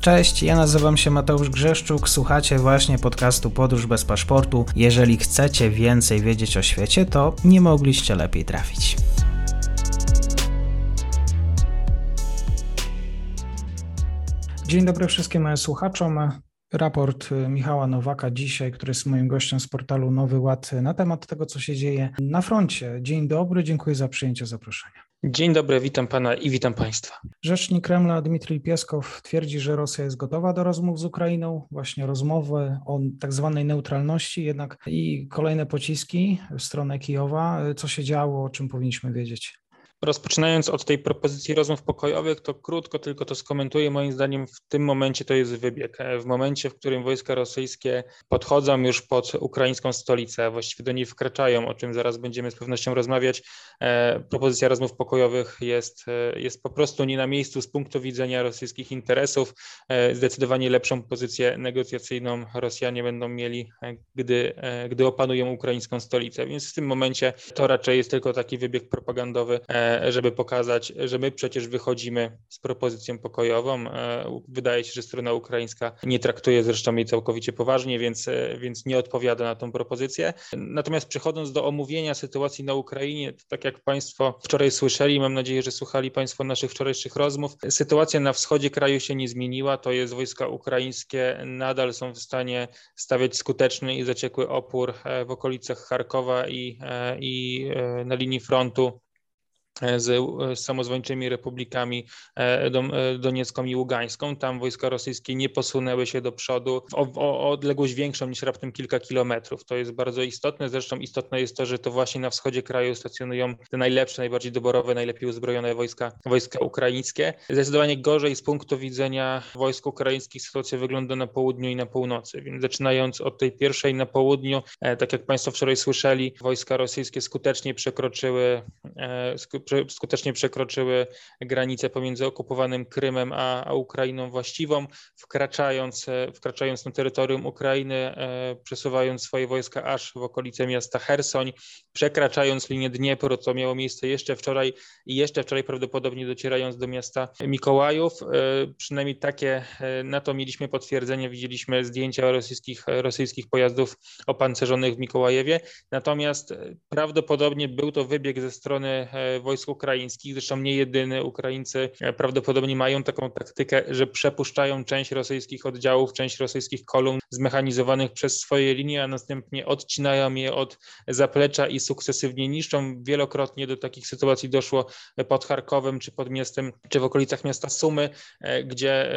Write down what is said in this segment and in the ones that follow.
Cześć, ja nazywam się Mateusz Grzeszczuk, słuchacie właśnie podcastu Podróż bez paszportu. Jeżeli chcecie więcej wiedzieć o świecie, to nie mogliście lepiej trafić. Dzień dobry wszystkim słuchaczom. Raport Michała Nowaka dzisiaj, który jest moim gościem z portalu Nowy Ład na temat tego, co się dzieje na froncie. Dzień dobry, dziękuję za przyjęcie zaproszenia. Dzień dobry, witam pana i witam państwa. Rzecznik Kremla Dmitrij Pieskow twierdzi, że Rosja jest gotowa do rozmów z Ukrainą, właśnie rozmowy o tak zwanej neutralności, jednak i kolejne pociski w stronę Kijowa. Co się działo, o czym powinniśmy wiedzieć? Rozpoczynając od tej propozycji rozmów pokojowych, to krótko tylko to skomentuję. Moim zdaniem w tym momencie to jest wybieg. W momencie, w którym wojska rosyjskie podchodzą już pod ukraińską stolicę, właściwie do niej wkraczają, o czym zaraz będziemy z pewnością rozmawiać, e, propozycja rozmów pokojowych jest, e, jest po prostu nie na miejscu z punktu widzenia rosyjskich interesów. E, zdecydowanie lepszą pozycję negocjacyjną Rosjanie będą mieli, gdy, gdy opanują ukraińską stolicę. Więc w tym momencie to raczej jest tylko taki wybieg propagandowy żeby pokazać, że my przecież wychodzimy z propozycją pokojową. E, wydaje się, że strona ukraińska nie traktuje zresztą jej całkowicie poważnie, więc, e, więc nie odpowiada na tą propozycję. Natomiast przechodząc do omówienia sytuacji na Ukrainie, tak jak Państwo wczoraj słyszeli, mam nadzieję, że słuchali Państwo naszych wczorajszych rozmów, sytuacja na wschodzie kraju się nie zmieniła. To jest wojska ukraińskie nadal są w stanie stawiać skuteczny i zaciekły opór e, w okolicach Charkowa i, i na linii frontu z, z samozwańczymi republikami e, e, Doniecką i Ługańską. Tam wojska rosyjskie nie posunęły się do przodu o, o, odległość większą niż raptem kilka kilometrów. To jest bardzo istotne. Zresztą istotne jest to, że to właśnie na wschodzie kraju stacjonują te najlepsze, najbardziej doborowe, najlepiej uzbrojone wojska, wojska ukraińskie. Zdecydowanie gorzej z punktu widzenia wojsk ukraińskich sytuacja wygląda na południu i na północy. Więc zaczynając od tej pierwszej na południu, e, tak jak Państwo wczoraj słyszeli, wojska rosyjskie skutecznie przekroczyły skutecznie przekroczyły granicę pomiędzy okupowanym Krymem a, a Ukrainą właściwą, wkraczając, e, wkraczając na terytorium Ukrainy, e, przesuwając swoje wojska aż w okolice miasta Hersoń, przekraczając linię Dniepru, co miało miejsce jeszcze wczoraj i jeszcze wczoraj prawdopodobnie docierając do miasta Mikołajów. E, przynajmniej takie, na to mieliśmy potwierdzenie, widzieliśmy zdjęcia rosyjskich, rosyjskich pojazdów opancerzonych w Mikołajewie, natomiast prawdopodobnie był to wybieg ze strony wojsk ukraińskich, zresztą nie jedyny. Ukraińcy prawdopodobnie mają taką taktykę, że przepuszczają część rosyjskich oddziałów, część rosyjskich kolumn zmechanizowanych przez swoje linie, a następnie odcinają je od zaplecza i sukcesywnie niszczą. Wielokrotnie do takich sytuacji doszło pod Charkowem, czy pod miastem, czy w okolicach miasta Sumy, gdzie,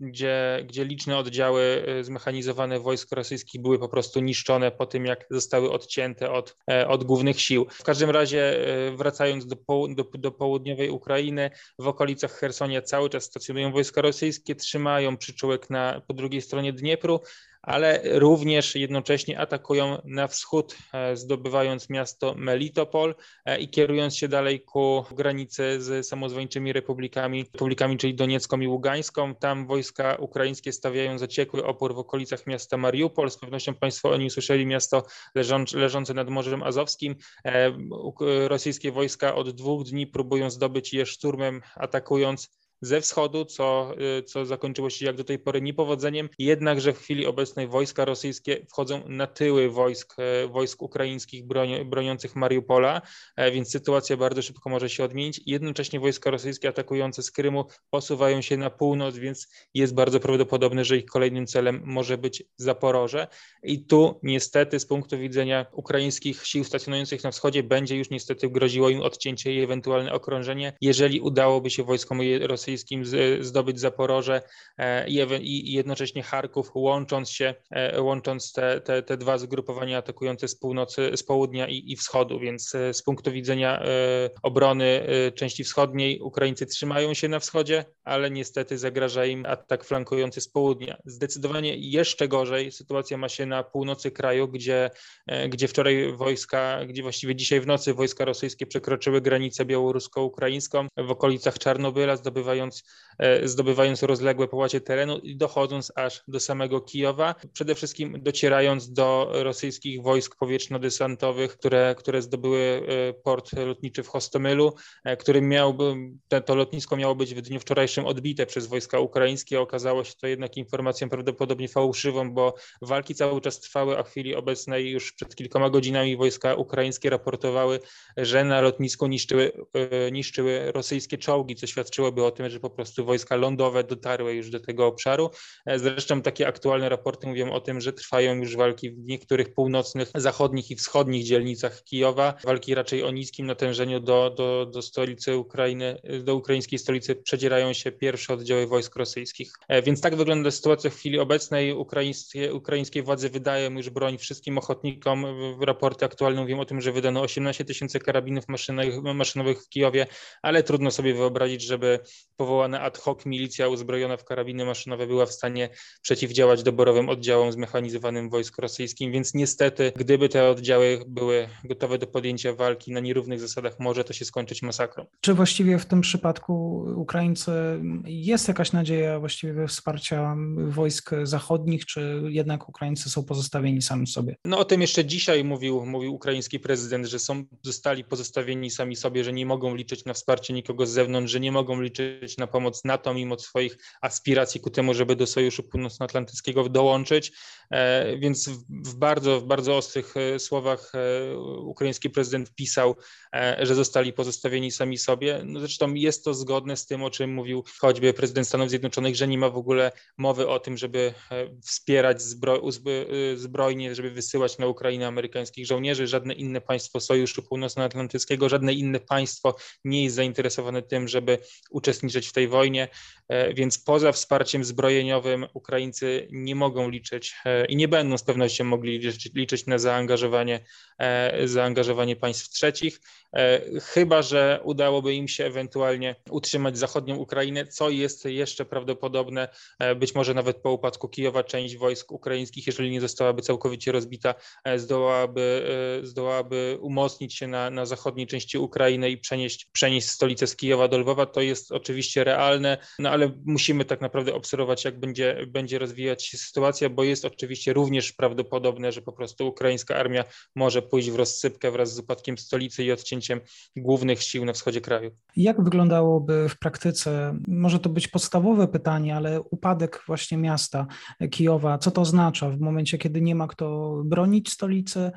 gdzie, gdzie liczne oddziały zmechanizowane wojsk rosyjskich były po prostu niszczone po tym, jak zostały odcięte od, od głównych sił. W każdym razie wracając do, do, do południowej Ukrainy, w okolicach Hersonia cały czas stacjonują wojska rosyjskie, trzymają przyczółek na, po drugiej stronie Dniepru, ale również jednocześnie atakują na wschód, e, zdobywając miasto Melitopol e, i kierując się dalej ku granicy z samozwańczymi republikami, republikami czyli Doniecką i Ługańską. Tam wojska ukraińskie stawiają zaciekły opór w okolicach miasta Mariupol. Z pewnością Państwo o nim słyszeli, miasto leżące nad Morzem Azowskim. E, rosyjskie wojska od dwóch dni próbują zdobyć je szturmem, atakując ze wschodu, co, y, co zakończyło się jak do tej pory niepowodzeniem, jednakże w chwili obecnej wojska rosyjskie wchodzą na tyły wojsk, e, wojsk ukraińskich broń, broniących Mariupola, e, więc sytuacja bardzo szybko może się odmienić. Jednocześnie wojska rosyjskie atakujące z Krymu posuwają się na północ, więc jest bardzo prawdopodobne, że ich kolejnym celem może być Zaporoże. I tu niestety z punktu widzenia ukraińskich sił stacjonujących na wschodzie będzie już niestety groziło im odcięcie i ewentualne okrążenie, jeżeli udałoby się wojskom rosyjskim rosyjskim zdobyć Zaporoże e, i jednocześnie Charków, łącząc się, e, łącząc te, te, te dwa zgrupowania atakujące z północy, z południa i, i wschodu, więc e, z punktu widzenia obrony części wschodniej Ukraińcy trzymają się na wschodzie, ale niestety zagraża im atak flankujący z południa. Zdecydowanie jeszcze gorzej sytuacja ma się na północy kraju, gdzie, gdzie wczoraj wojska, gdzie właściwie dzisiaj w nocy wojska rosyjskie przekroczyły granicę białorusko-ukraińską w okolicach Czarnobyla, zdobywają zdobywając, zdobywając rozległe połacie terenu i dochodząc aż do samego Kijowa, przede wszystkim docierając do rosyjskich wojsk powietrzno-desantowych, które, które zdobyły port lotniczy w Hostomylu, który miałby, to lotnisko miało być w dniu wczorajszym odbite przez wojska ukraińskie. Okazało się to jednak informacją prawdopodobnie fałszywą, bo walki cały czas trwały, a w chwili obecnej już przed kilkoma godzinami wojska ukraińskie raportowały, że na lotnisku niszczyły, e, niszczyły rosyjskie czołgi, co świadczyłoby o tym, że po prostu wojska lądowe dotarły już do tego obszaru. E, zresztą takie aktualne raporty mówią o tym, że trwają już walki w niektórych północnych, zachodnich i wschodnich dzielnicach Kijowa. Walki raczej o niskim natężeniu do, do, do stolicy Ukrainy, do ukraińskiej stolicy przedzierają się pierwsze oddziały wojsk rosyjskich. E, więc tak wygląda sytuacja w chwili obecnej. Ukraińskie, ukraińskie władze wydają już broń wszystkim ochotnikom. Raporty aktualne mówią o tym, że wydano 18 tysięcy karabinów maszynowych w Kijowie, ale trudno sobie wyobrazić, żeby powołana ad hoc milicja uzbrojona w karabiny maszynowe była w stanie przeciwdziałać doborowym oddziałom zmechanizowanym wojsk rosyjskim, więc niestety, gdyby te oddziały były gotowe do podjęcia walki na nierównych zasadach, może to się skończyć masakrą. Czy właściwie w tym przypadku Ukraińcy jest jakaś nadzieja właściwie wsparcia wojsk zachodnich, czy jednak Ukraińcy są pozostawieni sami sobie? No o tym jeszcze dzisiaj mówił, mówił ukraiński prezydent, że są, zostali pozostawieni sami sobie, że nie mogą liczyć na wsparcie nikogo z zewnątrz, że nie mogą liczyć na pomoc NATO mimo swoich aspiracji ku temu, żeby do Sojuszu Północnoatlantyckiego dołączyć. E, więc w bardzo, w bardzo ostrych e, słowach e, ukraiński prezydent pisał, że zostali pozostawieni sami sobie. No zresztą jest to zgodne z tym, o czym mówił choćby prezydent Stanów Zjednoczonych, że nie ma w ogóle mowy o tym, żeby wspierać zbro, zbrojnie, żeby wysyłać na Ukrainę amerykańskich żołnierzy. Żadne inne państwo Sojuszu Północnoatlantyckiego, żadne inne państwo nie jest zainteresowane tym, żeby uczestniczyć w tej wojnie, więc poza wsparciem zbrojeniowym Ukraińcy nie mogą liczyć i nie będą z pewnością mogli liczyć, liczyć na zaangażowanie, e, zaangażowanie państw trzecich, e, chyba że udałoby im się ewentualnie utrzymać zachodnią Ukrainę, co jest jeszcze prawdopodobne, e, być może nawet po upadku Kijowa część wojsk ukraińskich, jeżeli nie zostałaby całkowicie rozbita, zdołałaby, zdołałaby umocnić się na, na zachodniej części Ukrainy i przenieść, przenieść stolicę z Kijowa do Lwowa. To jest oczywiście realne, no ale musimy tak naprawdę obserwować, jak będzie, będzie rozwijać się sytuacja, bo jest oczywiście oczywiście również prawdopodobne, że po prostu ukraińska armia może pójść w rozsypkę wraz z upadkiem stolicy i odcięciem głównych sił na wschodzie kraju. Jak wyglądałoby w praktyce, może to być podstawowe pytanie, ale upadek właśnie miasta Kijowa, co to oznacza w momencie, kiedy nie ma kto bronić stolicy?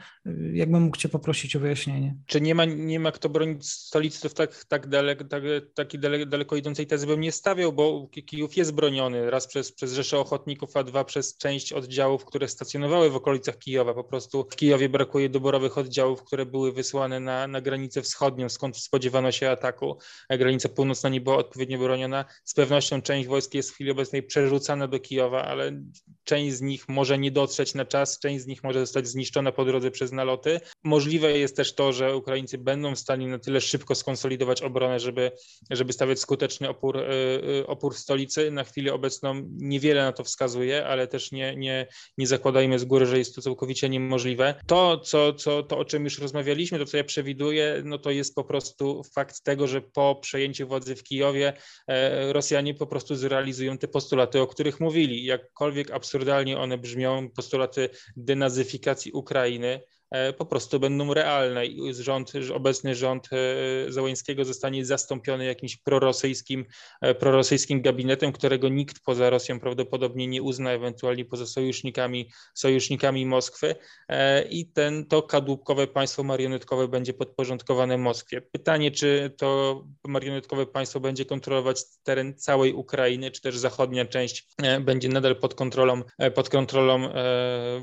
Jakbym mógł Cię poprosić o wyjaśnienie? Czy nie ma, nie ma kto bronić stolicy, to w tak, tak, daleko, tak taki daleko, daleko idącej tezy bym nie stawiał, bo Kijów jest broniony raz przez, przez Rzeszę Ochotników, a dwa przez część oddziałów, które stacjonowały w okolicach Kijowa. Po prostu w Kijowie brakuje doborowych oddziałów, które były wysłane na, na granicę wschodnią, skąd spodziewano się ataku. Granica północna nie była odpowiednio broniona. Z pewnością część wojsk jest w chwili obecnej przerzucana do Kijowa, ale część z nich może nie dotrzeć na czas, część z nich może zostać zniszczona po drodze przez naloty. Możliwe jest też to, że Ukraińcy będą w stanie na tyle szybko skonsolidować obronę, żeby, żeby stawiać skuteczny opór, y, y, opór stolicy. Na chwilę obecną niewiele na to wskazuje, ale też nie, nie, nie zakładajmy z góry, że jest to całkowicie niemożliwe. To, co, co, to o czym już rozmawialiśmy, to co ja przewiduję, no to jest po prostu fakt tego, że po przejęciu władzy w Kijowie e, Rosjanie po prostu zrealizują te postulaty, o których mówili. Jakkolwiek absurdalnie one brzmią, postulaty denazyfikacji Ukrainy, po prostu będą realne i rząd, obecny rząd e, Załańskiego zostanie zastąpiony jakimś prorosyjskim, e, prorosyjskim gabinetem, którego nikt poza Rosją prawdopodobnie nie uzna, ewentualnie poza sojusznikami, sojusznikami Moskwy i ten, to kadłubkowe państwo marionetkowe będzie podporządkowane Moskwie. Pytanie, czy to marionetkowe państwo będzie kontrolować teren całej Ukrainy, czy też zachodnia część będzie nadal pod kontrolą, pod kontrolą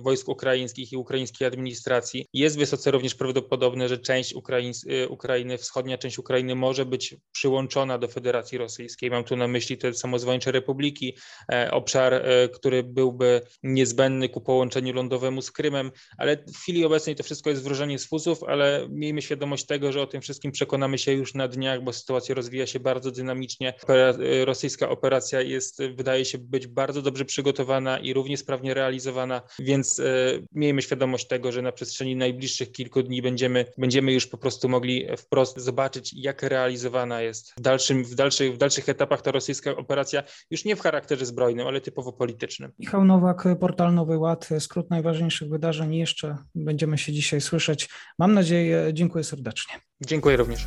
wojsk ukraińskich i ukraińskiej administracji, jest wysoce również prawdopodobne, że część y, Ukrainy, wschodnia część Ukrainy może być przyłączona do Federacji Rosyjskiej. Mam tu na myśli te samozwańcze republiki, e, obszar, e, który byłby niezbędny ku połączeniu lądowemu z Krymem, ale w chwili obecnej to wszystko jest wróżenie z fusów, ale miejmy świadomość tego, że o tym wszystkim przekonamy się już na dniach, bo sytuacja rozwija się bardzo dynamicznie. Y, rosyjska operacja jest, wydaje się być bardzo dobrze przygotowana i równie sprawnie realizowana, więc e, miejmy świadomość tego, że na przestrzeni przestrzeni najbliższych kilku dni będziemy, będziemy już po prostu mogli wprost zobaczyć, jak realizowana jest w, dalszym, w, dalszych, w dalszych etapach ta rosyjska operacja, już nie w charakterze zbrojnym, ale typowo politycznym. Michał Nowak, portal Nowy Ład, skrót najważniejszych wydarzeń. Jeszcze będziemy się dzisiaj słyszeć. Mam nadzieję, dziękuję serdecznie. Dziękuję również.